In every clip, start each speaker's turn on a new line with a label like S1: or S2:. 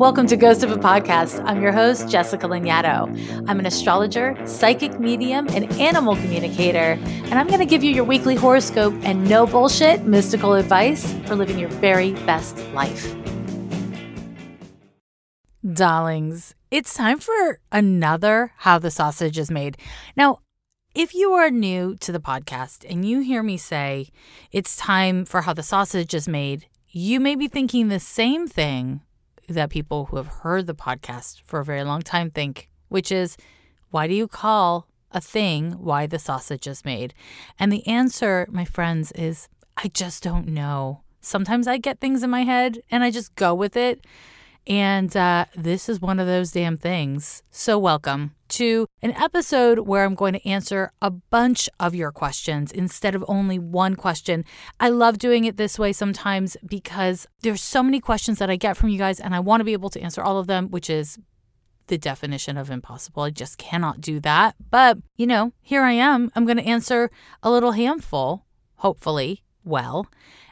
S1: Welcome to Ghost of a Podcast. I'm your host, Jessica Lanyadoo. I'm an astrologer, psychic medium, and animal communicator, and I'm going to give you your weekly horoscope and no bullshit mystical advice for living your very best life. Darlings, it's time for another How the Sausage is Made. Now, if you are new to the podcast and you hear me say it's time for How the Sausage is Made, you may be thinking the same thing that people who have heard the podcast for a very long time think, which is why do you call a thing why the sausage is made? And the answer, my friends, is I just don't know. Sometimes I get things in my head and I just go with it. And uh, this is one of those damn things. So, welcome to an episode where I'm going to answer a bunch of your questions instead of only one question. I love doing it this way sometimes because there's so many questions that I get from you guys, and I want to be able to answer all of them, which is the definition of impossible. I just cannot do that. But, you know, here I am. I'm going to answer a little handful, hopefully, well.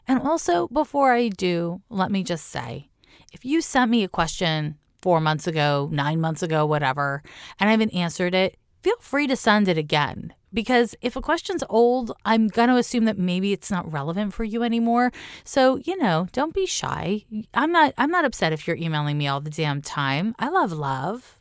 S1: And also, before I do, let me just say if you sent me a question four months ago, nine months ago, whatever, and I haven't answered it, feel free to send it again. Because if a question's old, I'm going to assume that maybe it's not relevant for you anymore. So, you know, don't be shy. I'm not I'm not upset if you're emailing me all the damn time. I love love.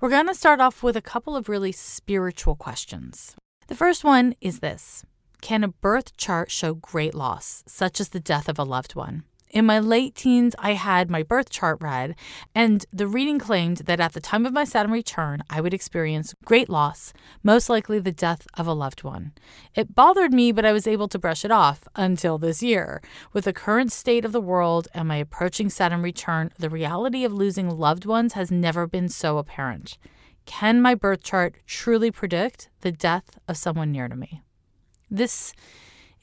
S1: We're going to start off with a couple of really spiritual questions. The first one is this. Can a birth chart show great loss, such as the death of a loved one? In my late teens, I had my birth chart read, and the reading claimed that at the time of my Saturn return, I would experience great loss, most likely the death of a loved one. It bothered me, but I was able to brush it off until this year. With the current state of the world and my approaching Saturn return, the reality of losing loved ones has never been so apparent. Can my birth chart truly predict the death of someone near to me? This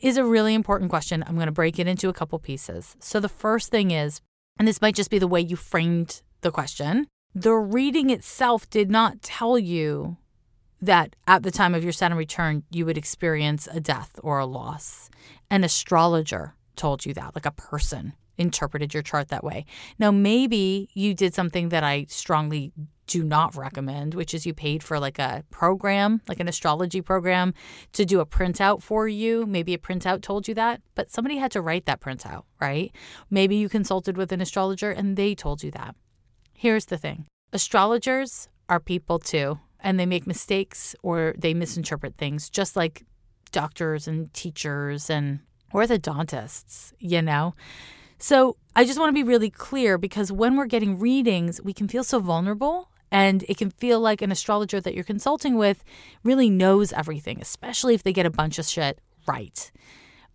S1: is a really important question. I'm going to break it into a couple pieces. So, the first thing is, and this might just be the way you framed the question, the reading itself did not tell you that at the time of your Saturn return, you would experience a death or a loss. An astrologer told you that, like a person interpreted your chart that way. Now, maybe you did something that I strongly do not recommend, which is you paid for like a program, like an astrology program, to do a printout for you. Maybe a printout told you that, but somebody had to write that printout, right? Maybe you consulted with an astrologer and they told you that. Here's the thing astrologers are people too, and they make mistakes or they misinterpret things, just like doctors and teachers and orthodontists, you know? So I just want to be really clear because when we're getting readings, we can feel so vulnerable and it can feel like an astrologer that you're consulting with really knows everything, especially if they get a bunch of shit right.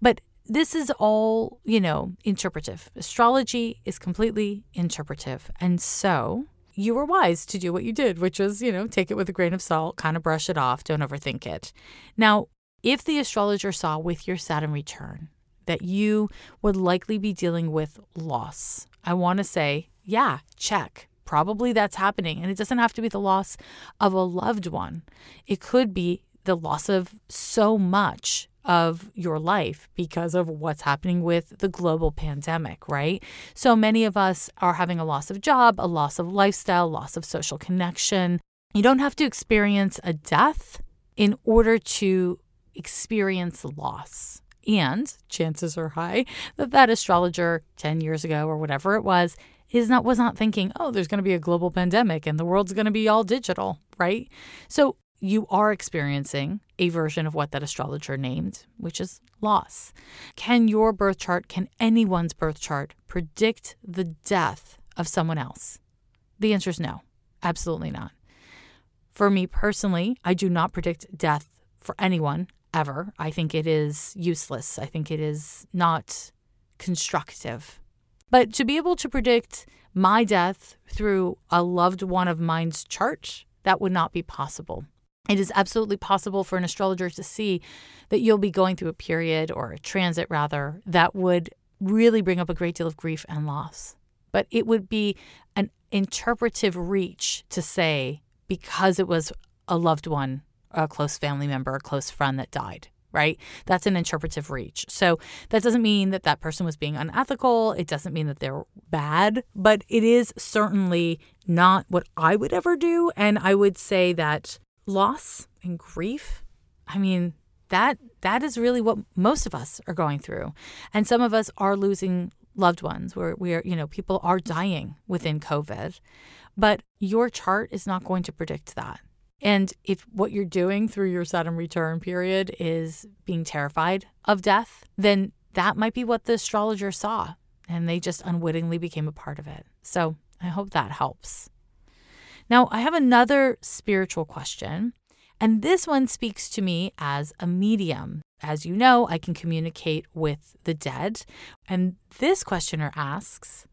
S1: But this is all, you know, interpretive. Astrology is completely interpretive. And so you were wise to do what you did, which was, you know, take it with a grain of salt, kind of brush it off, don't overthink it. Now, if the astrologer saw with your Saturn return that you would likely be dealing with loss. I want to say, yeah, check. Probably that's happening. And it doesn't have to be the loss of a loved one, it could be the loss of so much of your life because of what's happening with the global pandemic, right? So many of us are having a loss of job, a loss of lifestyle, loss of social connection. You don't have to experience a death in order to experience loss. And chances are high that that astrologer 10 years ago or whatever it was is not was not thinking, "Oh, there's going to be a global pandemic and the world's going to be all digital," right? So you are experiencing a version of what that astrologer named, which is loss. Can your birth chart, can anyone's birth chart predict the death of someone else? The answer is no, absolutely not. For me personally, I do not predict death for anyone ever. I think it is useless. I think it is not constructive. But to be able to predict my death through a loved one of mine's chart, that would not be possible. It is absolutely possible for an astrologer to see that you'll be going through a period or a transit, rather, that would really bring up a great deal of grief and loss. But it would be an interpretive reach to say, because it was a loved one a close family member, a close friend that died. right? That's an interpretive reach. So that doesn't mean that that person was being unethical. It doesn't mean that they're bad, but it is certainly not what I would ever do. And I would say that loss and grief, I mean, that that is really what most of us are going through. And some of us are losing loved ones where we are, you know, people are dying within COVID. But your chart is not going to predict that. And if what you're doing through your Saturn return period is being terrified of death, then that might be what the astrologer saw. And they just unwittingly became a part of it. So I hope that helps. Now, I have another spiritual question. And this one speaks to me as a medium. As you know, I can communicate with the dead. And this questioner asks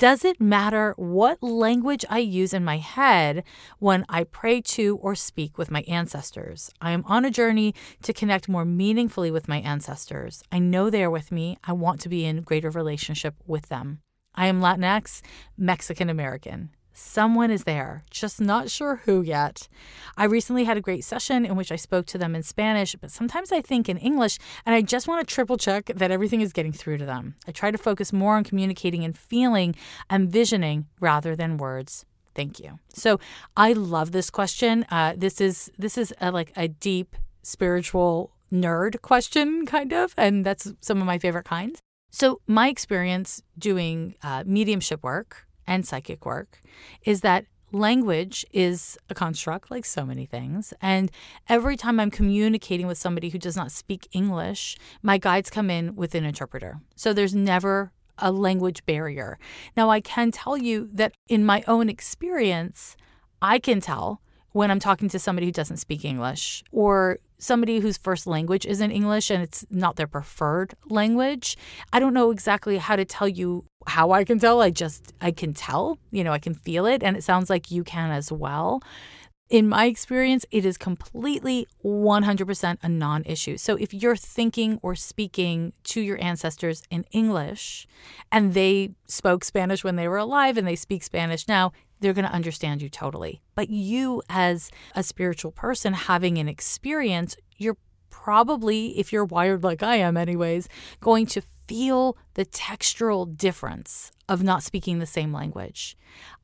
S1: Does it matter what language I use in my head when I pray to or speak with my ancestors? I am on a journey to connect more meaningfully with my ancestors. I know they are with me. I want to be in greater relationship with them. I am Latinx, Mexican American. Someone is there, just not sure who yet. I recently had a great session in which I spoke to them in Spanish, but sometimes I think in English, and I just want to triple check that everything is getting through to them. I try to focus more on communicating and feeling and visioning rather than words. Thank you. So I love this question. Uh, this is this is a, like a deep spiritual nerd question, kind of, and that's some of my favorite kinds. So my experience doing uh, mediumship work and psychic work is that language is a construct like so many things. And every time i'm communicating with somebody who does not speak english my guides come in with an interpreter. So there's never a language barrier. Now i can tell you that in my own experience i can tell when I'm talking to somebody who doesn't speak English or somebody whose first language isn't English and it's not their preferred language. I don't know exactly how to tell you how I can tell. I just, I can tell, you know, I can feel it. And it sounds like you can as well. In my experience, it is completely 100% a non issue. So if you're thinking or speaking to your ancestors in English and they spoke Spanish when they were alive and they speak Spanish now, they're going to understand you totally. But you, as a spiritual person having an experience, you're probably, if you're wired like I am, anyways, going to feel the textural difference of not speaking the same language.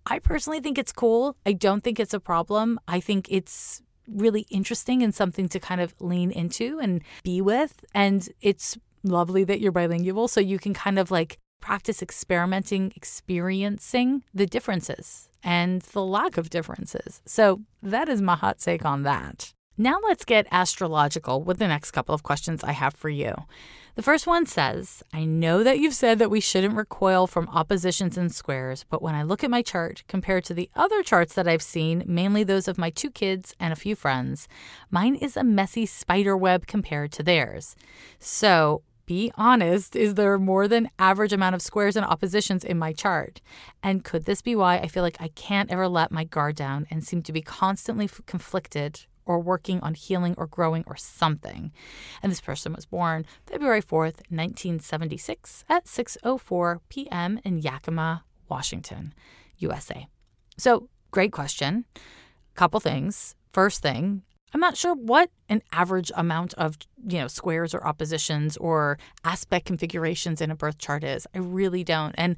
S1: I personally think it's cool. I don't think it's a problem. I think it's really interesting and something to kind of lean into and be with. And it's lovely that you're bilingual so you can kind of like practice experimenting, experiencing the differences and the lack of differences. So that is my hot take on that. Now let's get astrological with the next couple of questions I have for you. The first one says, I know that you've said that we shouldn't recoil from oppositions and squares, but when I look at my chart compared to the other charts that I've seen, mainly those of my two kids and a few friends, mine is a messy spider web compared to theirs. So, be honest, is there more than average amount of squares and oppositions in my chart? And could this be why I feel like I can't ever let my guard down and seem to be constantly conflicted or working on healing or growing or something? And this person was born February 4th, 1976 at 6:04 p.m. in Yakima, Washington, USA. So, great question. Couple things. First thing, I'm not sure what an average amount of, you know, squares or oppositions or aspect configurations in a birth chart is. I really don't. And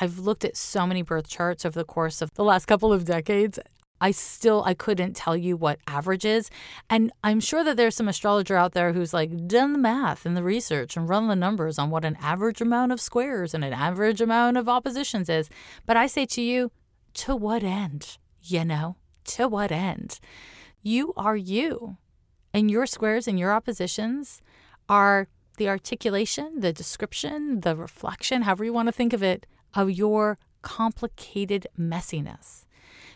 S1: I've looked at so many birth charts over the course of the last couple of decades. I still I couldn't tell you what average is. And I'm sure that there's some astrologer out there who's like done the math and the research and run the numbers on what an average amount of squares and an average amount of oppositions is. But I say to you, to what end? You know, to what end? You are you. And your squares and your oppositions are the articulation, the description, the reflection, however you want to think of it, of your complicated messiness.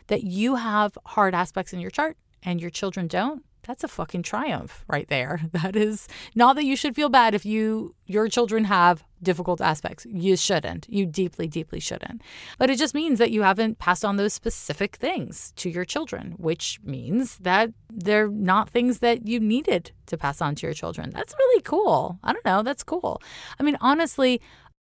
S1: That you have hard aspects in your chart and your children don't, that's a fucking triumph right there. That is not that you should feel bad if you your children have difficult aspects. You shouldn't. You deeply deeply shouldn't. But it just means that you haven't passed on those specific things to your children, which means that they're not things that you needed to pass on to your children. That's really cool. I don't know, that's cool. I mean, honestly,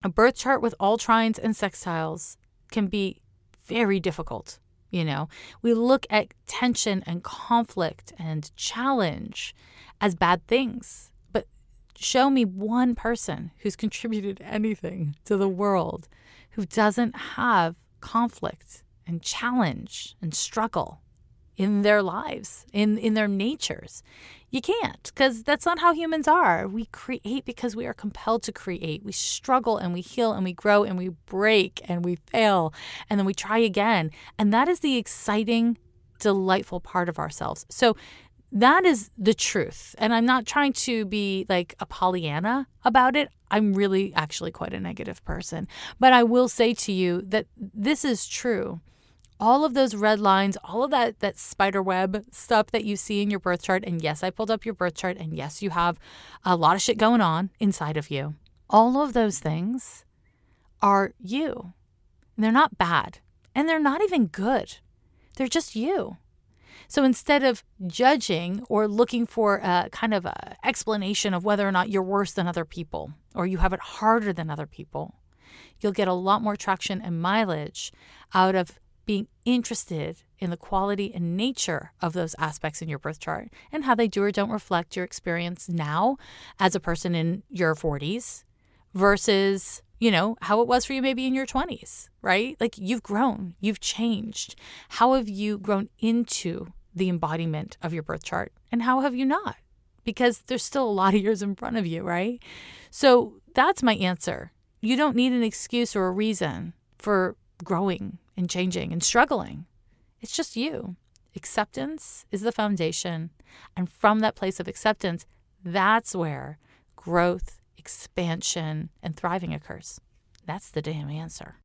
S1: a birth chart with all trines and sextiles can be very difficult you know, we look at tension and conflict and challenge as bad things. But show me one person who's contributed anything to the world who doesn't have conflict and challenge and struggle in their lives, in, in their natures. You can't because that's not how humans are. We create because we are compelled to create. We struggle and we heal and we grow and we break and we fail and then we try again. And that is the exciting, delightful part of ourselves. So that is the truth. And I'm not trying to be like a Pollyanna about it. I'm really actually quite a negative person. But I will say to you that this is true all of those red lines, all of that that spider web stuff that you see in your birth chart and yes, I pulled up your birth chart and yes, you have a lot of shit going on inside of you. All of those things are you. And they're not bad and they're not even good. They're just you. So instead of judging or looking for a kind of a explanation of whether or not you're worse than other people or you have it harder than other people, you'll get a lot more traction and mileage out of being interested in the quality and nature of those aspects in your birth chart and how they do or don't reflect your experience now as a person in your 40s versus, you know, how it was for you maybe in your 20s, right? Like you've grown, you've changed. How have you grown into the embodiment of your birth chart and how have you not? Because there's still a lot of years in front of you, right? So that's my answer. You don't need an excuse or a reason for growing and changing and struggling. It's just you. Acceptance is the foundation. And from that place of acceptance, that's where growth, expansion, and thriving occurs. That's the damn answer.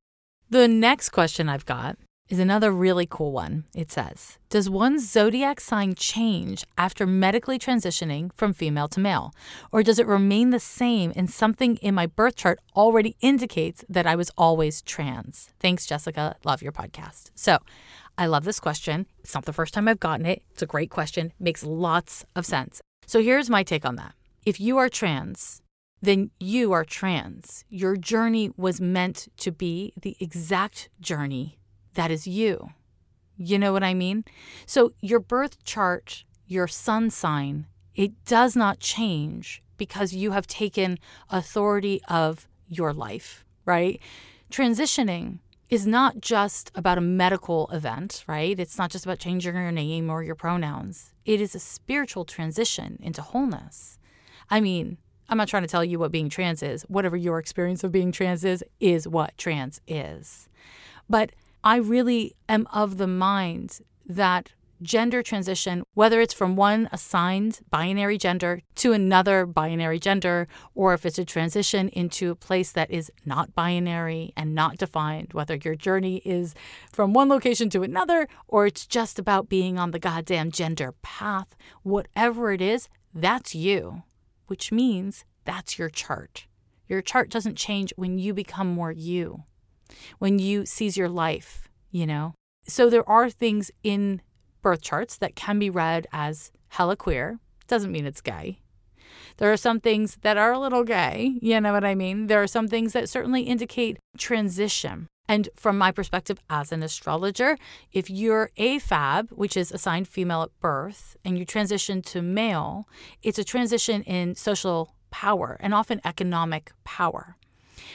S1: The next question I've got is another really cool one. It says Does one's zodiac sign change after medically transitioning from female to male? Or does it remain the same and something in my birth chart already indicates that I was always trans? Thanks, Jessica. Love your podcast. So I love this question. It's not the first time I've gotten it. It's a great question, makes lots of sense. So here's my take on that. If you are trans, then you are trans. Your journey was meant to be the exact journey that is you. You know what I mean? So your birth chart, your sun sign, it does not change because you have taken authority of your life, right? Transitioning is not just about a medical event, right? It's not just about changing your name or your pronouns. It is a spiritual transition into wholeness. I mean, I'm not trying to tell you what being trans is. Whatever your experience of being trans is, is what trans is. But I really am of the mind that gender transition, whether it's from one assigned binary gender to another binary gender, or if it's a transition into a place that is not binary and not defined, whether your journey is from one location to another, or it's just about being on the goddamn gender path, whatever it is, that's you, which means that's your chart. Your chart doesn't change when you become more you when you seize your life, you know? So there are things in birth charts that can be read as hella queer. Doesn't mean it's gay. There are some things that are a little gay, you know what I mean? There are some things that certainly indicate transition. And from my perspective as an astrologer, if you're AFAB, which is assigned female at birth, and you transition to male, it's a transition in social power and often economic power.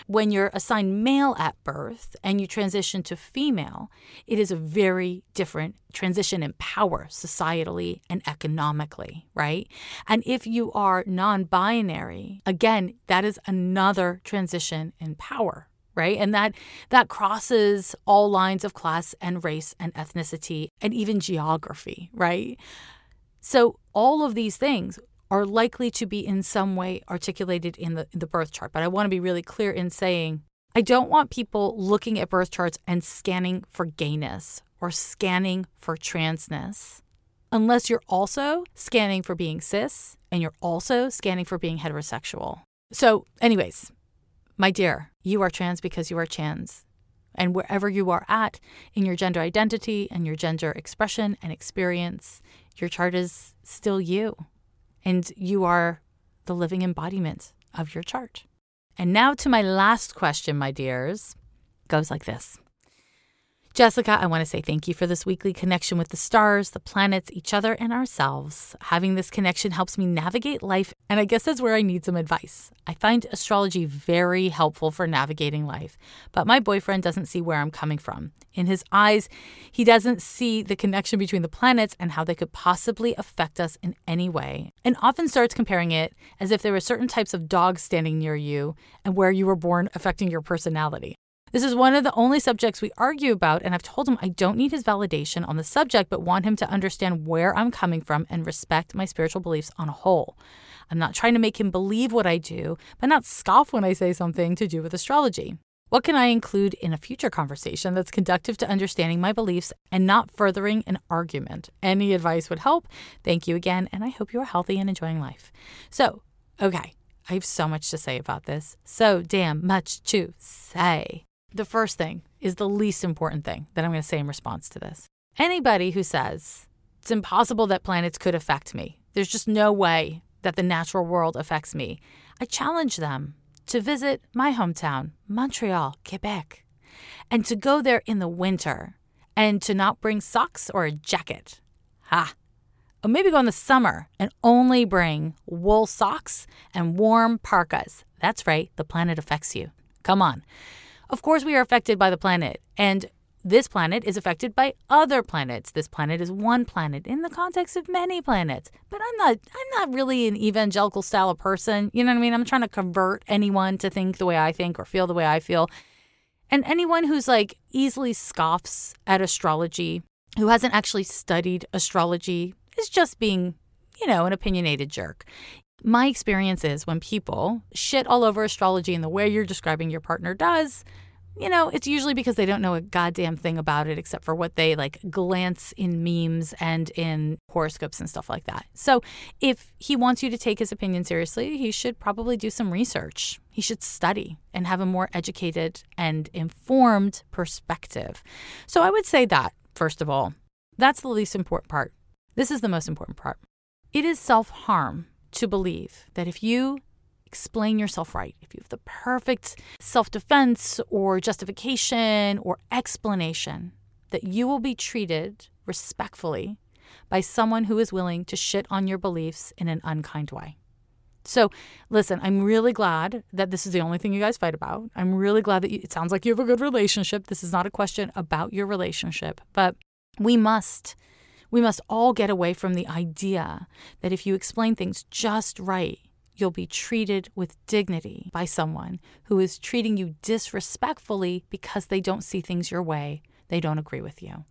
S1: When you're assigned male at birth and you transition to female, it is a very different transition in power societally and economically, right? And if you are non binary, again, that is another transition in power. Right? And that that crosses all lines of class and race and ethnicity and even geography, right? So all of these things are likely to be in some way articulated in the, in the birth chart. But I want to be really clear in saying I don't want people looking at birth charts and scanning for gayness or scanning for transness unless you're also scanning for being cis and you're also scanning for being heterosexual. So, anyways, my dear, you are trans because you are trans. And wherever you are at in your gender identity and your gender expression and experience, your chart is still you and you are the living embodiment of your chart. And now to my last question, my dears, goes like this. Jessica, I want to say thank you for this weekly connection with the stars, the planets, each other, and ourselves. Having this connection helps me navigate life, and I guess that's where I need some advice. I find astrology very helpful for navigating life, but my boyfriend doesn't see where I'm coming from. In his eyes, he doesn't see the connection between the planets and how they could possibly affect us in any way, and often starts comparing it as if there were certain types of dogs standing near you and where you were born affecting your personality. This is one of the only subjects we argue about, and I've told him I don't need his validation on the subject, but want him to understand where I'm coming from and respect my spiritual beliefs on a whole. I'm not trying to make him believe what I do, but not scoff when I say something to do with astrology. What can I include in a future conversation that's conductive to understanding my beliefs and not furthering an argument? Any advice would help. Thank you again, and I hope you are healthy and enjoying life. So, okay, I have so much to say about this. So damn much to say. The first thing is the least important thing that I'm going to say in response to this. Anybody who says it's impossible that planets could affect me, there's just no way that the natural world affects me, I challenge them to visit my hometown, Montreal, Quebec, and to go there in the winter and to not bring socks or a jacket. Ha! Or maybe go in the summer and only bring wool socks and warm parkas. That's right, the planet affects you. Come on. Of course, we are affected by the planet, and this planet is affected by other planets. This planet is one planet in the context of many planets. But I'm not I'm not really an evangelical style of person. You know what I mean? I'm trying to convert anyone to think the way I think or feel the way I feel. And anyone who's like easily scoffs at astrology, who hasn't actually studied astrology, is just being, you know, an opinionated jerk. My experience is when people shit all over astrology in the way you're describing your partner does, you know, it's usually because they don't know a goddamn thing about it except for what they like glance in memes and in horoscopes and stuff like that. So, if he wants you to take his opinion seriously, he should probably do some research. He should study and have a more educated and informed perspective. So, I would say that, first of all, that's the least important part. This is the most important part. It is self harm to believe that if you explain yourself right, if you have the perfect self defense or justification or explanation, that you will be treated respectfully by someone who is willing to shit on your beliefs in an unkind way. So, listen, I'm really glad that this is the only thing you guys fight about. I'm really glad that you, it sounds like you have a good relationship. This is not a question about your relationship, but we must we must all get away from the idea that if you explain things just right, you'll be treated with dignity by someone who is treating you disrespectfully because they don't see things your way, they don't agree with you.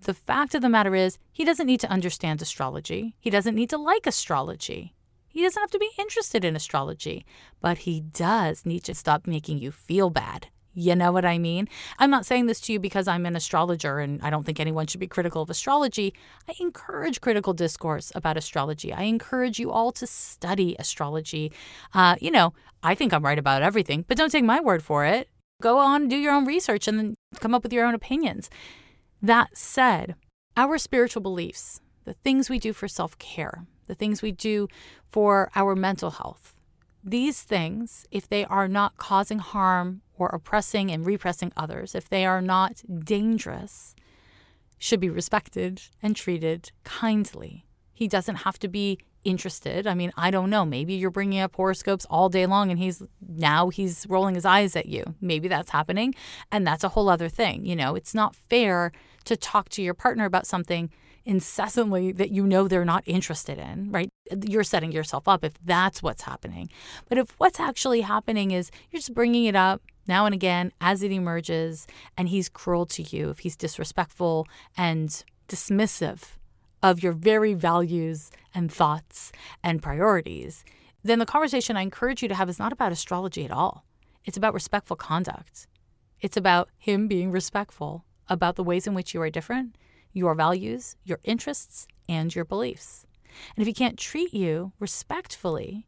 S1: The fact of the matter is, he doesn't need to understand astrology. He doesn't need to like astrology. He doesn't have to be interested in astrology, but he does need to stop making you feel bad you know what I mean? I'm not saying this to you because I'm an astrologer and I don't think anyone should be critical of astrology. I encourage critical discourse about astrology. I encourage you all to study astrology. Uh, you know, I think I'm right about everything, but don't take my word for it. Go on, do your own research, and then come up with your own opinions. That said, our spiritual beliefs, the things we do for self care, the things we do for our mental health, these things, if they are not causing harm or oppressing and repressing others, if they are not dangerous, should be respected and treated kindly. He doesn't have to be interested. I mean, I don't know. Maybe you're bringing up horoscopes all day long and he's now he's rolling his eyes at you. Maybe that's happening. And that's a whole other thing. You know, it's not fair to talk to your partner about something incessantly that you know they're not interested in, right? You're setting yourself up if that's what's happening. But if what's actually happening is you're just bringing it up now and again as it emerges and he's cruel to you, if he's disrespectful and dismissive of your very values and thoughts and priorities, then the conversation I encourage you to have is not about astrology at all. It's about respectful conduct. It's about him being respectful about the ways in which you are different your values, your interests, and your beliefs. And if he can't treat you respectfully,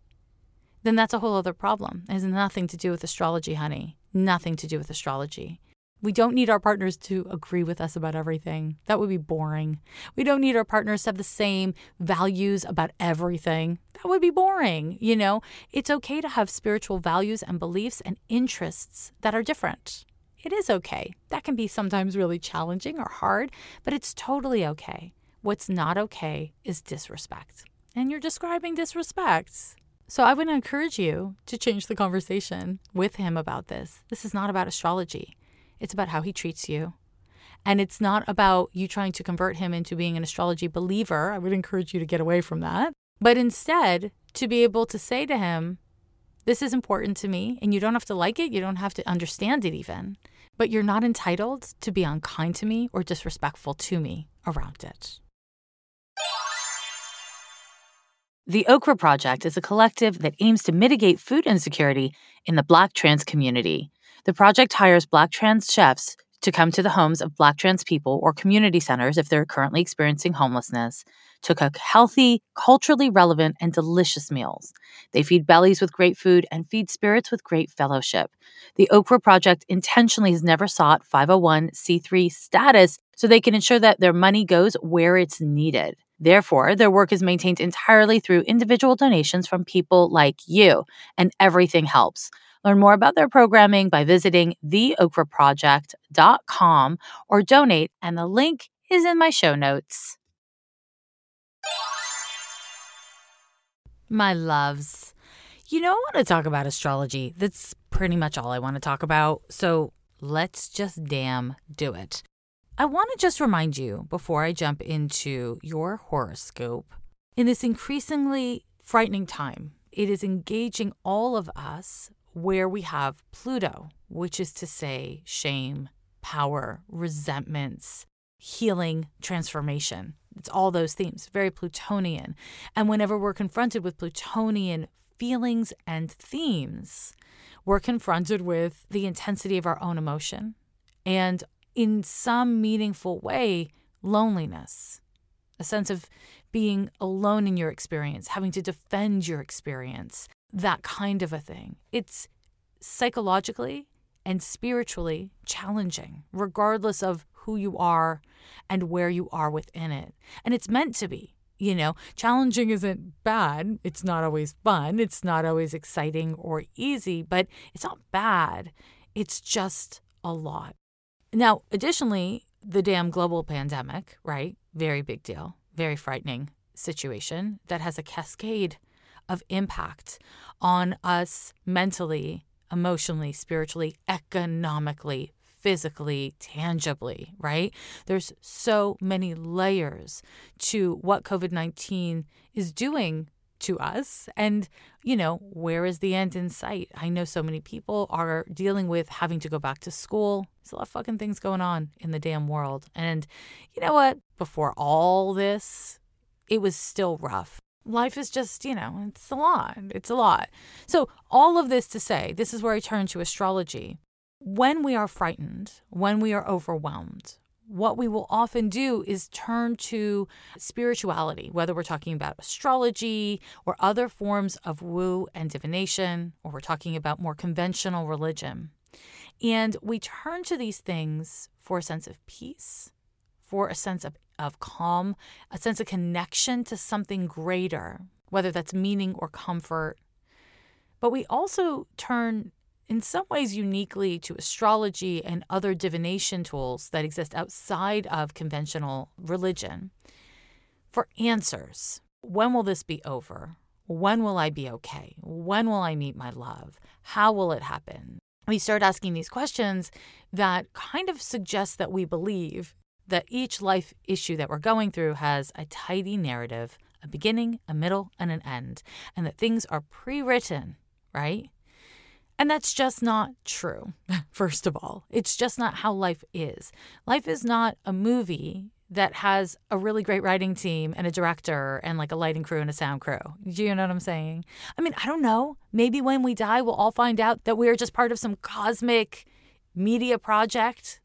S1: then that's a whole other problem. It has nothing to do with astrology, honey. Nothing to do with astrology. We don't need our partners to agree with us about everything. That would be boring. We don't need our partners to have the same values about everything. That would be boring. You know, it's okay to have spiritual values and beliefs and interests that are different. It is okay. That can be sometimes really challenging or hard, but it's totally okay. What's not okay is disrespect. And you're describing disrespect. So I would encourage you to change the conversation with him about this. This is not about astrology, it's about how he treats you. And it's not about you trying to convert him into being an astrology believer. I would encourage you to get away from that. But instead, to be able to say to him, This is important to me, and you don't have to like it, you don't have to understand it even, but you're not entitled to be unkind to me or disrespectful to me around it.
S2: The Okra Project is a collective that aims to mitigate food insecurity in the Black trans community. The project hires Black trans chefs to come to the homes of Black trans people or community centers if they're currently experiencing homelessness to cook healthy, culturally relevant, and delicious meals. They feed bellies with great food and feed spirits with great fellowship. The Okra Project intentionally has never sought 501c3 status so they can ensure that their money goes where it's needed. Therefore, their work is maintained entirely through individual donations from people like you, and everything helps. Learn more about their programming by visiting theokraproject.com or donate, and the link is in my show notes.
S1: My loves. You know, I want to talk about astrology. That's pretty much all I want to talk about. So let's just damn do it. I want to just remind you before I jump into your horoscope in this increasingly frightening time, it is engaging all of us where we have Pluto, which is to say, shame, power, resentments, healing, transformation. It's all those themes, very Plutonian. And whenever we're confronted with Plutonian feelings and themes, we're confronted with the intensity of our own emotion and in some meaningful way, loneliness, a sense of being alone in your experience, having to defend your experience, that kind of a thing. It's psychologically and spiritually challenging, regardless of who you are and where you are within it. And it's meant to be. You know, challenging isn't bad. It's not always fun. It's not always exciting or easy, but it's not bad. It's just a lot. Now, additionally, the damn global pandemic, right? Very big deal, very frightening situation that has a cascade of impact on us mentally, emotionally, spiritually, economically, physically, tangibly, right? There's so many layers to what COVID 19 is doing to us. And, you know, where is the end in sight? I know so many people are dealing with having to go back to school. There's a lot of fucking things going on in the damn world. And you know what? Before all this, it was still rough. Life is just, you know, it's a lot. It's a lot. So, all of this to say, this is where I turn to astrology. When we are frightened, when we are overwhelmed, what we will often do is turn to spirituality, whether we're talking about astrology or other forms of woo and divination, or we're talking about more conventional religion. And we turn to these things for a sense of peace, for a sense of, of calm, a sense of connection to something greater, whether that's meaning or comfort. But we also turn in some ways uniquely to astrology and other divination tools that exist outside of conventional religion for answers. When will this be over? When will I be okay? When will I meet my love? How will it happen? We start asking these questions that kind of suggest that we believe that each life issue that we're going through has a tidy narrative, a beginning, a middle, and an end, and that things are pre written, right? And that's just not true, first of all. It's just not how life is. Life is not a movie that has a really great writing team and a director and like a lighting crew and a sound crew. Do you know what I'm saying? I mean, I don't know. Maybe when we die, we'll all find out that we are just part of some cosmic media project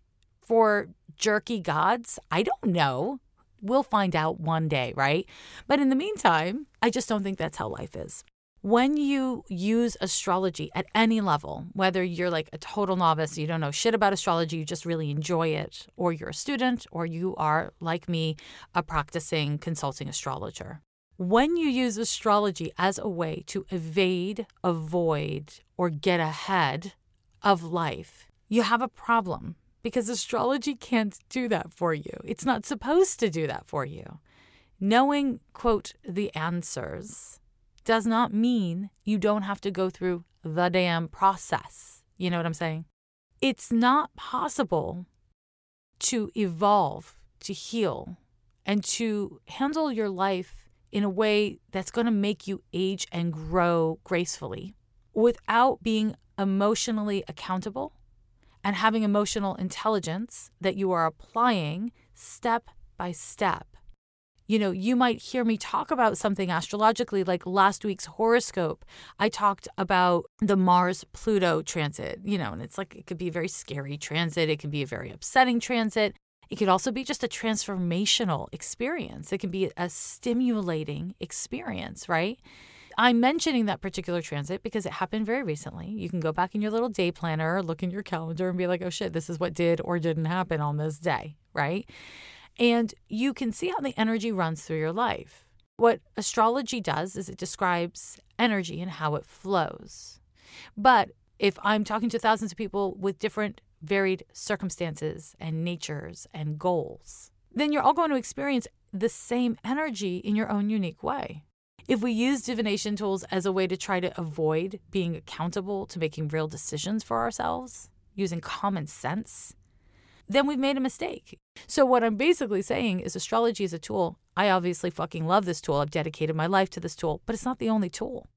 S1: for jerky gods. I don't know. We'll find out one day, right? But in the meantime, I just don't think that's how life is when you use astrology at any level, whether you're like a total novice, you don't know shit about astrology, you just really enjoy it, or you're a student, or you are, like me, a practicing consulting astrologer. When you use astrology as a way to evade, avoid, or get ahead of life, you have a problem because astrology can't do that for you. It's not supposed to do that for you. Knowing, quote, the answers does not mean you don't have to go through the damn process. You know what I'm saying? It's not possible to evolve, to heal, and to handle your life in a way that's going to make you age and grow gracefully without being emotionally accountable and having emotional intelligence that you are applying step by step. You know, you might hear me talk about something astrologically, like last week's horoscope. I talked about the Mars Pluto transit, you know, and it's like it could be a very scary transit, it can be a very upsetting transit. It could also be just a transformational experience. It can be a stimulating experience, right? I'm mentioning that particular transit because it happened very recently. You can go back in your little day planner, look in your calendar, and be like, oh shit, this is what did or didn't happen on this day, right? And you can see how the energy runs through your life. What astrology does is it describes energy and how it flows. But if I'm talking to thousands of people with different varied circumstances and natures and goals, then you're all going to experience the same energy in your own unique way. If we use divination tools as a way to try to avoid being accountable to making real decisions for ourselves, using common sense, then we've made a mistake. So, what I'm basically saying is astrology is a tool. I obviously fucking love this tool. I've dedicated my life to this tool, but it's not the only tool.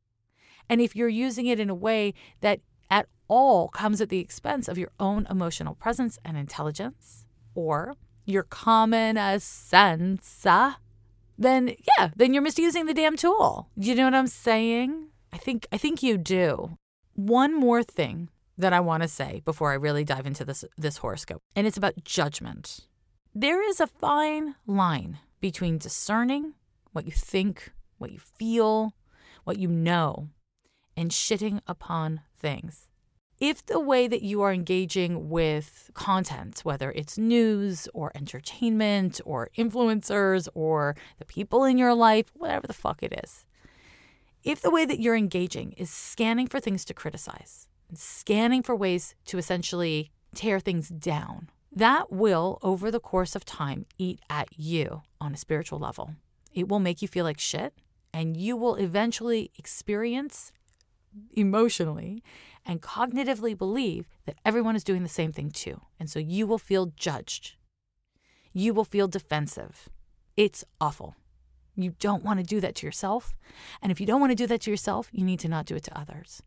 S1: And if you're using it in a way that at all comes at the expense of your own emotional presence and intelligence, or your common sense, then yeah, then you're misusing the damn tool. You know what I'm saying? I think I think you do. One more thing that I want to say before I really dive into this this horoscope, and it's about judgment. There is a fine line between discerning what you think, what you feel, what you know, and shitting upon things if the way that you are engaging with content, whether it's news or entertainment or influencers or the people in your life, whatever the fuck it is, if the way that you're engaging is scanning for things to criticize, scanning for ways to essentially tear things down, that will, over the course of time, eat at you on a spiritual level. It will make you feel like shit, and you will eventually experience emotionally and cognitively believe that everyone is doing the same thing too. And so you will feel judged. You will feel defensive. It's awful. You don't want to do that to yourself. And if you don't want to do that to yourself, you need to not do it to others.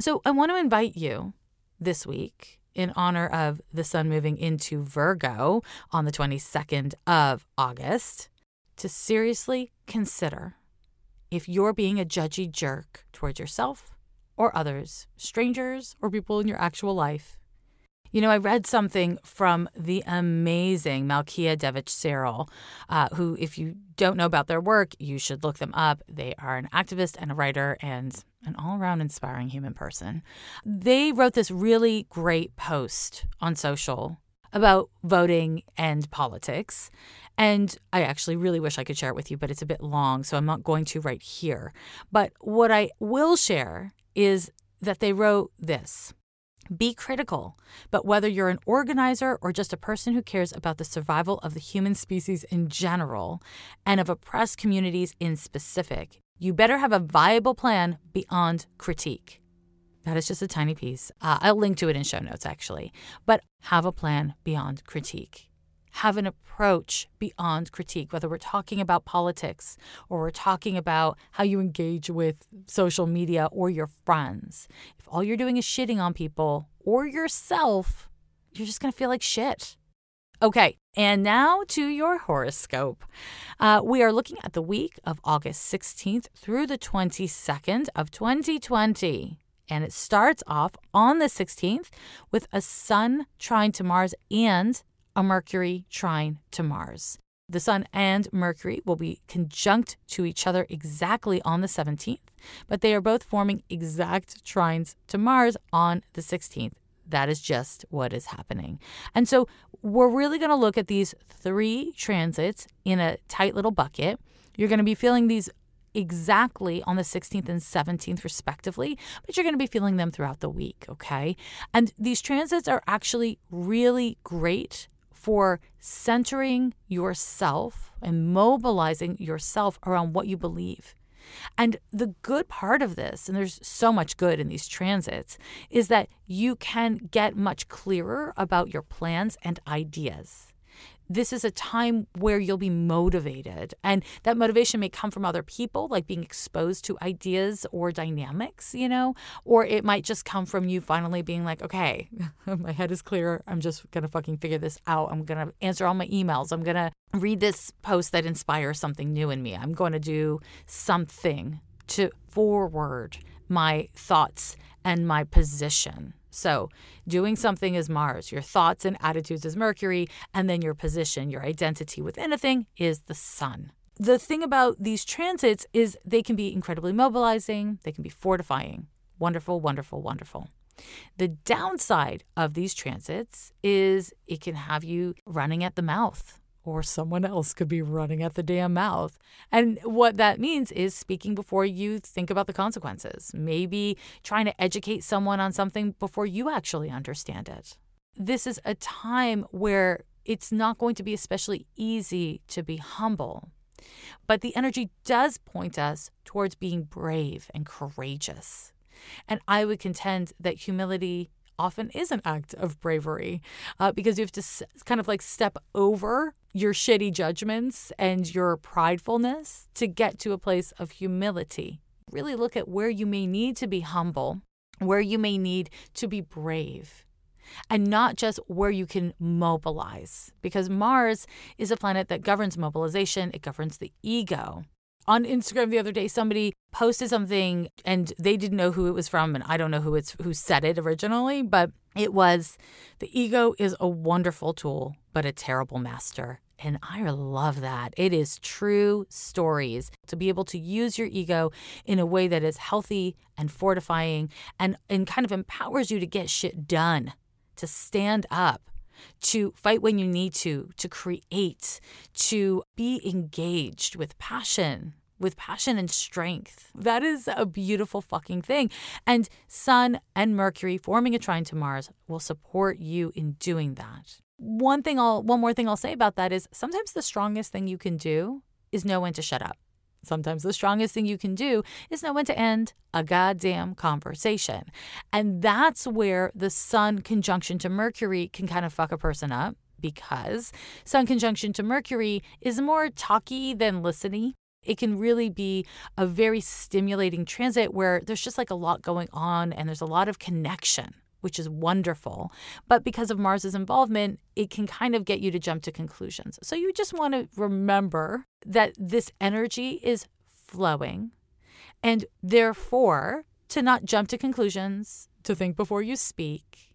S1: So I want to invite you this week in honor of the sun moving into Virgo on the 22nd of August to seriously consider if you're being a judgy jerk towards yourself or others, strangers or people in your actual life. You know, I read something from the amazing Malkia Devich-Cyril, uh, who, if you don't know about their work, you should look them up. They are an activist and a writer and an all around inspiring human person. They wrote this really great post on social about voting and politics. And I actually really wish I could share it with you, but it's a bit long, so I'm not going to right here. But what I will share is that they wrote this Be critical, but whether you're an organizer or just a person who cares about the survival of the human species in general and of oppressed communities in specific, you better have a viable plan beyond critique. That is just a tiny piece. Uh, I'll link to it in show notes, actually. But have a plan beyond critique have an approach beyond critique, whether we're talking about politics or we're talking about how you engage with social media or your friends. If all you're doing is shitting on people or yourself, you're just going to feel like shit. Okay, and now to your horoscope. Uh, we are looking at the week of August 16th through the 22nd of 2020. And it starts off on the 16th with a sun trine to Mars and a Mercury trine to Mars. The Sun and Mercury will be conjunct to each other exactly on the 17th, but they are both forming exact trines to Mars on the 16th. That is just what is happening. And so we're really going to look at these three transits in a tight little bucket. You're going to be feeling these exactly on the 16th and 17th, respectively, but you're going to be feeling them throughout the week, okay? And these transits are actually really great for centering yourself and mobilizing yourself around what you believe. And the good part of this, and there's so much good in these transits, is that you can get much clearer about your plans and ideas this is a time where you'll be motivated. And that motivation may come from other people, like being exposed to ideas or dynamics, you know, or it might just come from you finally being like, okay, my head is clear. I'm just going to fucking figure this out. I'm going to answer all my emails. I'm going to read this post that inspires something new in me. I'm going to do something to forward my thoughts and my position. So, doing something is Mars, your thoughts and attitudes is Mercury, and then your position, your identity within a thing is the Sun. The thing about these transits is they can be incredibly mobilizing, they can be fortifying. Wonderful, wonderful, wonderful. The downside of these transits is it can have you running at the mouth or someone else could be running at the damn mouth. And what that means is speaking before you think about the consequences, maybe trying to educate someone on something before you actually understand it. This is a time where it's not going to be especially easy to be humble. But the energy does point us towards being brave and courageous. And I would contend that humility often is an act of bravery uh, because you have to s- kind of like step over your shitty judgments and your pridefulness to get to a place of humility. Really look at where you may need to be humble, where you may need to be brave. And not just where you can mobilize, because Mars is a planet that governs mobilization, it governs the ego on Instagram the other day, somebody posted something and they didn't know who it was from, and I don't know who it's who said it originally, but it was the ego is a wonderful tool, but a terrible master. And I love that. It is true stories to be able to use your ego in a way that is healthy and fortifying and, and kind of empowers you to get shit done, to stand up, to fight when you need to, to create, to be engaged with passion, with passion and strength. That is a beautiful fucking thing. And Sun and Mercury forming a trine to Mars will support you in doing that. One thing I'll one more thing I'll say about that is sometimes the strongest thing you can do is know when to shut up. Sometimes the strongest thing you can do is know when to end a goddamn conversation. And that's where the sun conjunction to Mercury can kind of fuck a person up because sun conjunction to Mercury is more talky than listening. It can really be a very stimulating transit where there's just like a lot going on and there's a lot of connection which is wonderful. But because of Mars's involvement, it can kind of get you to jump to conclusions. So you just want to remember that this energy is flowing and therefore to not jump to conclusions, to think before you speak.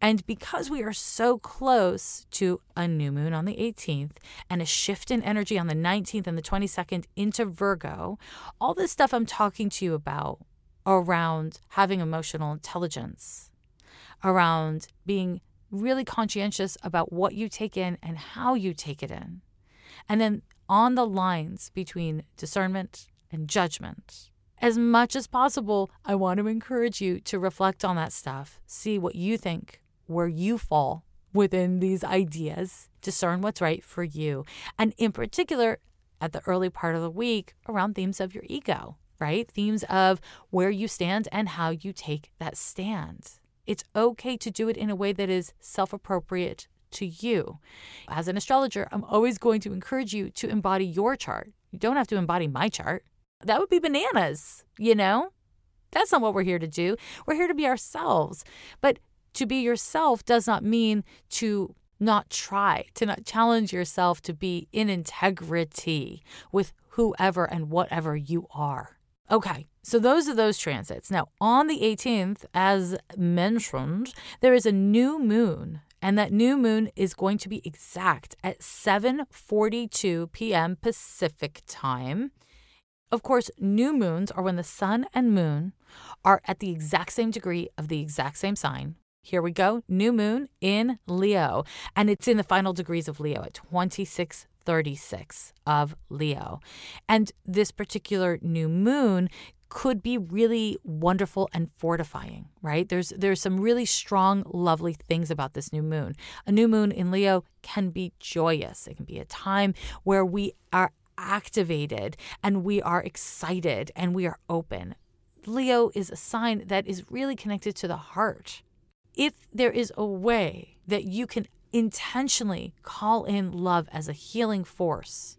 S1: And because we are so close to a new moon on the 18th and a shift in energy on the 19th and the 22nd into Virgo, all this stuff I'm talking to you about around having emotional intelligence, around being really conscientious about what you take in and how you take it in. And then on the lines between discernment and judgment. As much as possible, I want to encourage you to reflect on that stuff, see what you think, where you fall within these ideas, discern what's right for you. And in particular, at the early part of the week, around themes of your ego, right? Themes of where you stand and how you take that stand. It's okay to do it in a way that is self appropriate to you. As an astrologer, I'm always going to encourage you to embody your chart. You don't have to embody my chart. That would be bananas, you know? That's not what we're here to do. We're here to be ourselves. But to be yourself does not mean to not try, to not challenge yourself to be in integrity with whoever and whatever you are. Okay, so those are those transits. Now, on the 18th, as mentioned, there is a new moon, and that new moon is going to be exact at 7:42 p.m. Pacific time. Of course, new moons are when the sun and moon are at the exact same degree of the exact same sign, Here we go. New moon in Leo. And it's in the final degrees of Leo at 2636 of Leo. And this particular new moon could be really wonderful and fortifying, right? There's there's some really strong lovely things about this new moon. A new moon in Leo can be joyous. It can be a time where we are activated and we are excited and we are open. Leo is a sign that is really connected to the heart. If there is a way that you can intentionally call in love as a healing force,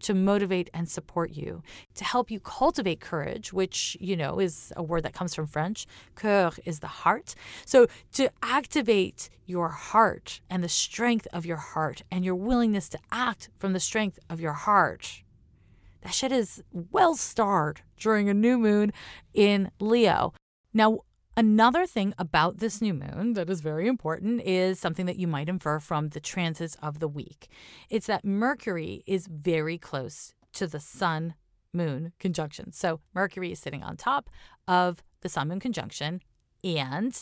S1: to motivate and support you, to help you cultivate courage, which, you know, is a word that comes from French. Coeur is the heart. So to activate your heart and the strength of your heart and your willingness to act from the strength of your heart. That shit is well starred during a new moon in Leo. Now, Another thing about this new moon that is very important is something that you might infer from the transits of the week. It's that Mercury is very close to the Sun Moon conjunction. So Mercury is sitting on top of the Sun Moon conjunction, and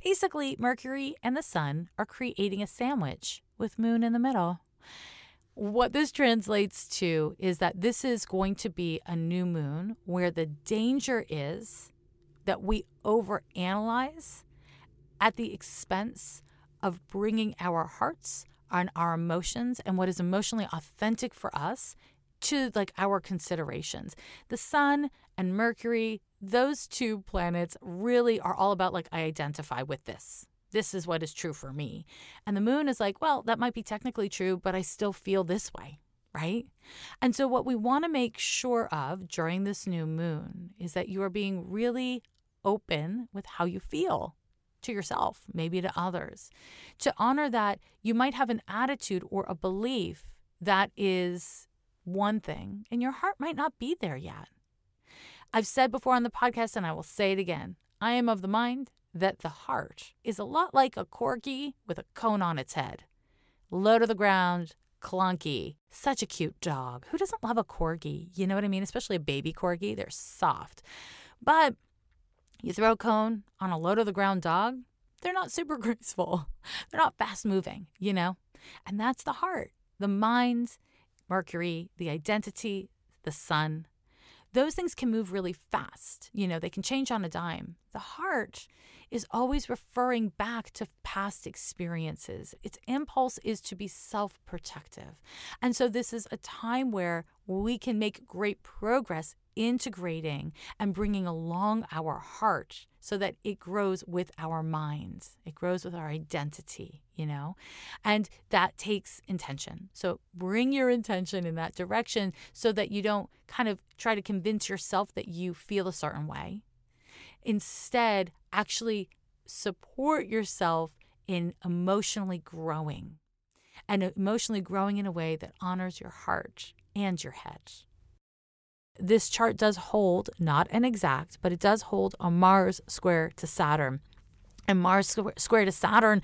S1: basically, Mercury and the Sun are creating a sandwich with Moon in the middle. What this translates to is that this is going to be a new moon where the danger is that we overanalyze at the expense of bringing our hearts and our emotions and what is emotionally authentic for us to like our considerations. The sun and Mercury, those two planets really are all about like I identify with this. This is what is true for me. And the moon is like, well, that might be technically true, but I still feel this way right? And so, what we want to make sure of during this new moon is that you are being really open with how you feel to yourself, maybe to others, to honor that you might have an attitude or a belief that is one thing and your heart might not be there yet. I've said before on the podcast, and I will say it again I am of the mind that the heart is a lot like a corgi with a cone on its head. Low to the ground, clunky, such a cute dog. Who doesn't love a corgi? You know what I mean? Especially a baby corgi. They're soft. But you throw a cone on a low to the ground dog, they're not super graceful. They're not fast moving, you know? And that's the heart, the mind, Mercury, the identity, the sun. Those things can move really fast. You know, they can change on a dime. The heart is always referring back to past experiences. Its impulse is to be self protective. And so, this is a time where we can make great progress integrating and bringing along our heart so that it grows with our minds. It grows with our identity, you know? And that takes intention. So bring your intention in that direction so that you don't kind of try to convince yourself that you feel a certain way. Instead, actually support yourself in emotionally growing and emotionally growing in a way that honors your heart and your head this chart does hold, not an exact, but it does hold a Mars square to Saturn. And Mars square to Saturn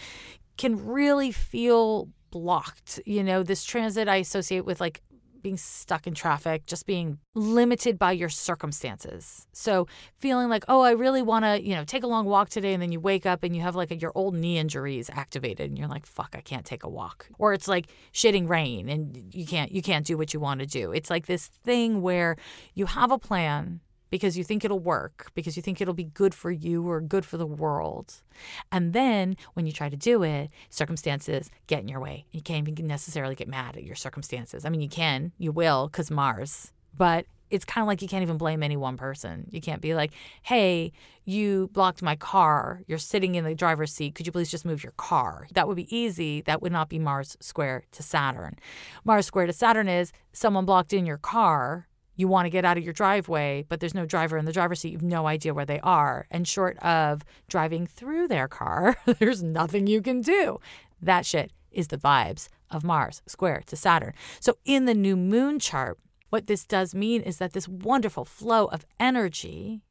S1: can really feel blocked. You know, this transit I associate with like being stuck in traffic, just being limited by your circumstances. So feeling like, oh, I really want to, you know, take a long walk today, and then you wake up and you have like a, your old knee injuries activated, and you're like, fuck, I can't take a walk. Or it's like shitting rain, and you can't you can't do what you want to do. It's like this thing where you have a plan because you think it'll work, because you think it'll be good for you or good for the world. And then when you try to do it, circumstances get in your way. You can't even necessarily get mad at your circumstances. I mean, you can, you will, because Mars, but it's kind of like you can't even blame any one person. You can't be like, hey, you blocked my car. You're sitting in the driver's seat. Could you please just move your car? That would be easy. That would not be Mars square to Saturn. Mars square to Saturn is someone blocked in your car you want to get out of your driveway, but there's no driver in the driver's seat. You have no idea where they are. And short of driving through their car, there's nothing you can do. That shit is the vibes of Mars square to Saturn. So in the new moon chart, what this does mean is that this wonderful flow of energy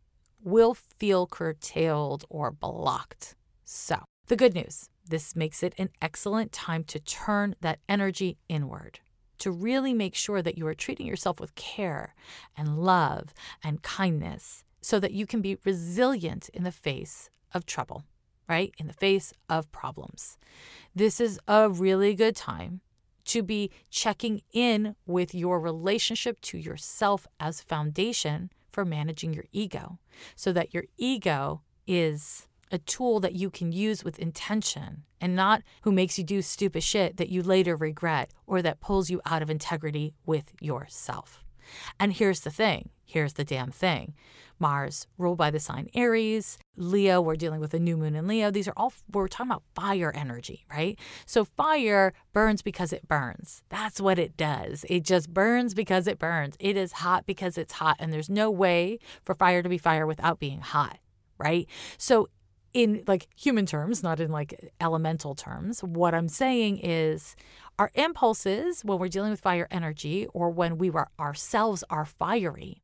S1: will feel curtailed or blocked. So, the good news this makes it an excellent time to turn that energy inward to really make sure that you are treating yourself with care and love and kindness so that you can be resilient in the face of trouble, right? In the face of problems. This is a really good time to be checking in with your relationship to yourself as foundation for managing your ego so that your ego is a tool that you can use with intention and not who makes you do stupid shit that you later regret or that pulls you out of integrity with yourself. And here's the thing here's the damn thing Mars, ruled by the sign Aries, Leo, we're dealing with a new moon in Leo. These are all, we're talking about fire energy, right? So fire burns because it burns. That's what it does. It just burns because it burns. It is hot because it's hot. And there's no way for fire to be fire without being hot, right? So in like human terms, not in like elemental terms, what I'm saying is our impulses when we're dealing with fire energy or when we were ourselves are fiery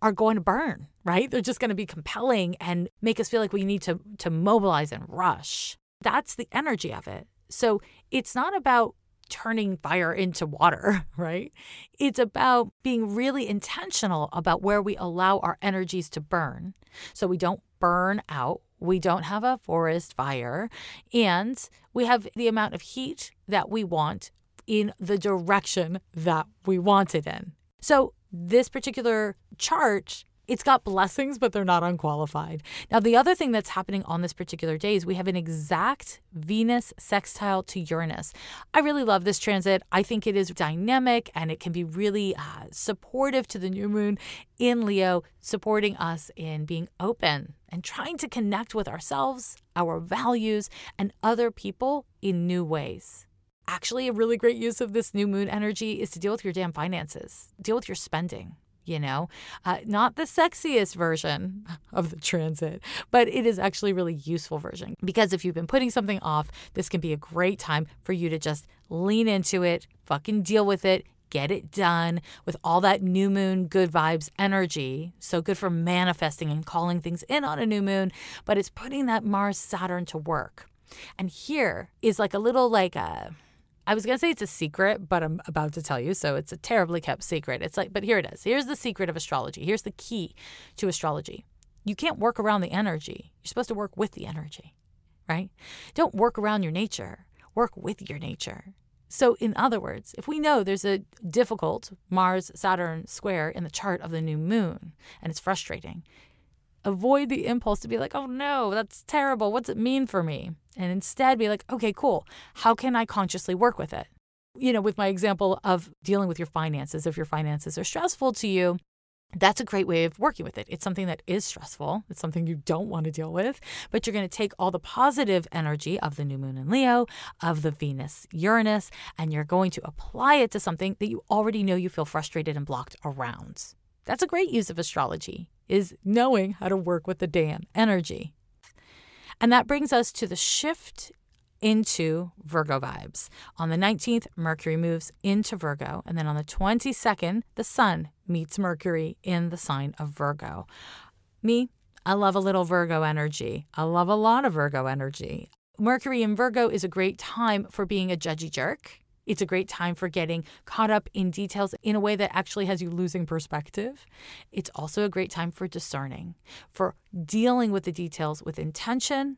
S1: are going to burn, right? They're just going to be compelling and make us feel like we need to to mobilize and rush. That's the energy of it. So it's not about turning fire into water, right? It's about being really intentional about where we allow our energies to burn so we don't burn out we don't have a forest fire, and we have the amount of heat that we want in the direction that we want it in. So, this particular chart it's got blessings, but they're not unqualified. Now, the other thing that's happening on this particular day is we have an exact Venus sextile to Uranus. I really love this transit. I think it is dynamic and it can be really uh, supportive to the new moon in Leo, supporting us in being open and trying to connect with ourselves, our values, and other people in new ways. Actually, a really great use of this new moon energy is to deal with your damn finances, deal with your spending you know, uh, not the sexiest version of the transit, but it is actually a really useful version. Because if you've been putting something off, this can be a great time for you to just lean into it, fucking deal with it, get it done with all that new moon good vibes energy. So good for manifesting and calling things in on a new moon, but it's putting that Mars Saturn to work. And here is like a little like a I was going to say it's a secret, but I'm about to tell you. So it's a terribly kept secret. It's like, but here it is. Here's the secret of astrology. Here's the key to astrology. You can't work around the energy. You're supposed to work with the energy, right? Don't work around your nature, work with your nature. So, in other words, if we know there's a difficult Mars Saturn square in the chart of the new moon and it's frustrating, avoid the impulse to be like, oh no, that's terrible. What's it mean for me? And instead be like, okay, cool. How can I consciously work with it? You know, with my example of dealing with your finances, if your finances are stressful to you, that's a great way of working with it. It's something that is stressful. It's something you don't want to deal with, but you're going to take all the positive energy of the new moon in Leo, of the Venus Uranus, and you're going to apply it to something that you already know you feel frustrated and blocked around. That's a great use of astrology is knowing how to work with the damn energy. And that brings us to the shift into Virgo vibes. On the 19th, Mercury moves into Virgo. And then on the 22nd, the Sun meets Mercury in the sign of Virgo. Me, I love a little Virgo energy. I love a lot of Virgo energy. Mercury in Virgo is a great time for being a judgy jerk. It's a great time for getting caught up in details in a way that actually has you losing perspective. It's also a great time for discerning, for dealing with the details with intention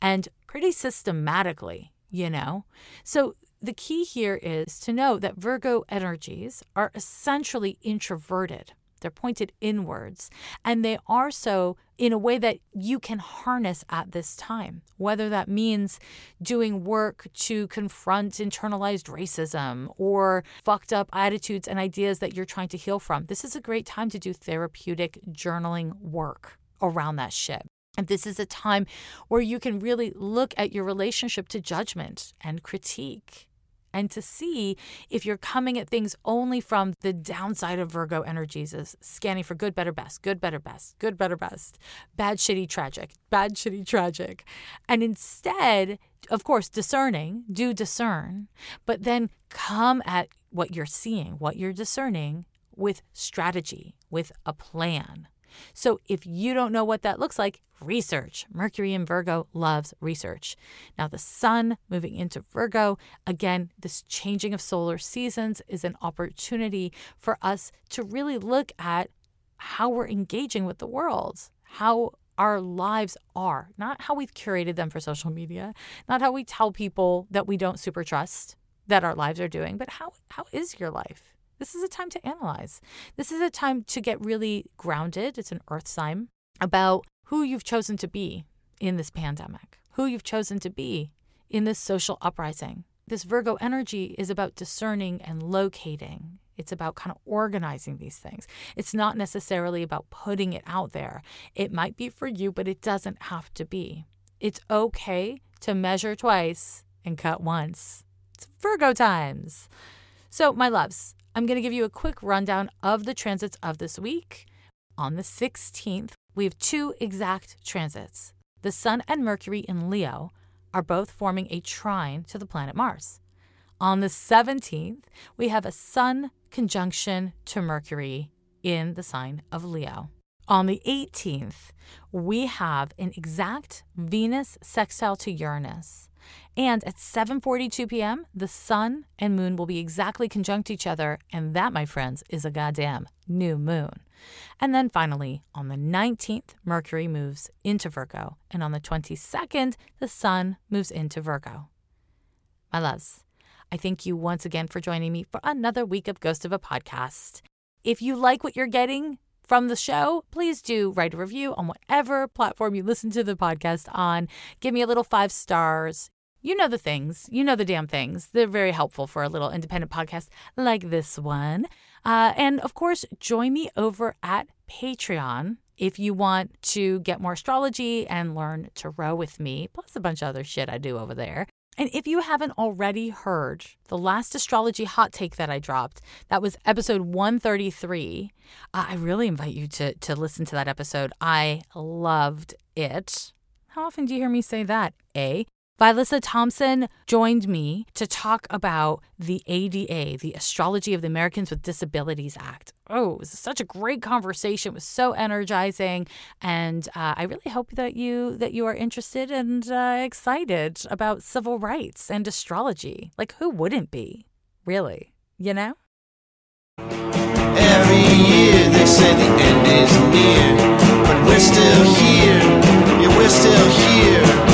S1: and pretty systematically, you know? So the key here is to know that Virgo energies are essentially introverted. They're pointed inwards, and they are so in a way that you can harness at this time, whether that means doing work to confront internalized racism or fucked up attitudes and ideas that you're trying to heal from. This is a great time to do therapeutic journaling work around that shit. And this is a time where you can really look at your relationship to judgment and critique and to see if you're coming at things only from the downside of Virgo energies is scanning for good, better, best, good, better, best, good, better, best, bad, shitty, tragic, bad, shitty, tragic. And instead, of course, discerning, do discern, but then come at what you're seeing, what you're discerning with strategy, with a plan. So if you don't know what that looks like, research. Mercury in Virgo loves research. Now, the sun moving into Virgo, again, this changing of solar seasons is an opportunity for us to really look at how we're engaging with the world. How our lives are, not how we've curated them for social media, not how we tell people that we don't super trust that our lives are doing, but how how is your life? This is a time to analyze. This is a time to get really grounded. It's an earth sign about who you've chosen to be in this pandemic, who you've chosen to be in this social uprising. This Virgo energy is about discerning and locating. It's about kind of organizing these things. It's not necessarily about putting it out there. It might be for you, but it doesn't have to be. It's okay to measure twice and cut once. It's Virgo times. So, my loves, I'm going to give you a quick rundown of the transits of this week. On the 16th, we have two exact transits. The Sun and Mercury in Leo are both forming a trine to the planet Mars. On the 17th, we have a Sun conjunction to Mercury in the sign of Leo. On the 18th, we have an exact Venus sextile to Uranus. And at 7:42 p.m., the sun and moon will be exactly conjunct each other, and that, my friends, is a goddamn new moon. And then finally, on the 19th, Mercury moves into Virgo, and on the 22nd, the sun moves into Virgo. My loves, I thank you once again for joining me for another week of Ghost of a Podcast. If you like what you're getting, from the show, please do write a review on whatever platform you listen to the podcast on. Give me a little five stars. You know the things, you know the damn things. They're very helpful for a little independent podcast like this one. Uh, and of course, join me over at Patreon if you want to get more astrology and learn tarot with me, plus a bunch of other shit I do over there. And if you haven't already heard the last astrology hot take that I dropped, that was episode 133. Uh, I really invite you to to listen to that episode. I loved it. How often do you hear me say that? A. Vilissa Thompson joined me to talk about the ADA, the Astrology of the Americans with Disabilities Act. Oh, it was such a great conversation. It was so energizing, and uh, I really hope that you that you are interested and uh, excited about civil rights and astrology. Like, who wouldn't be? Really, you know.
S3: Every year they say the end is near, but we're still here. Yeah, we're still here.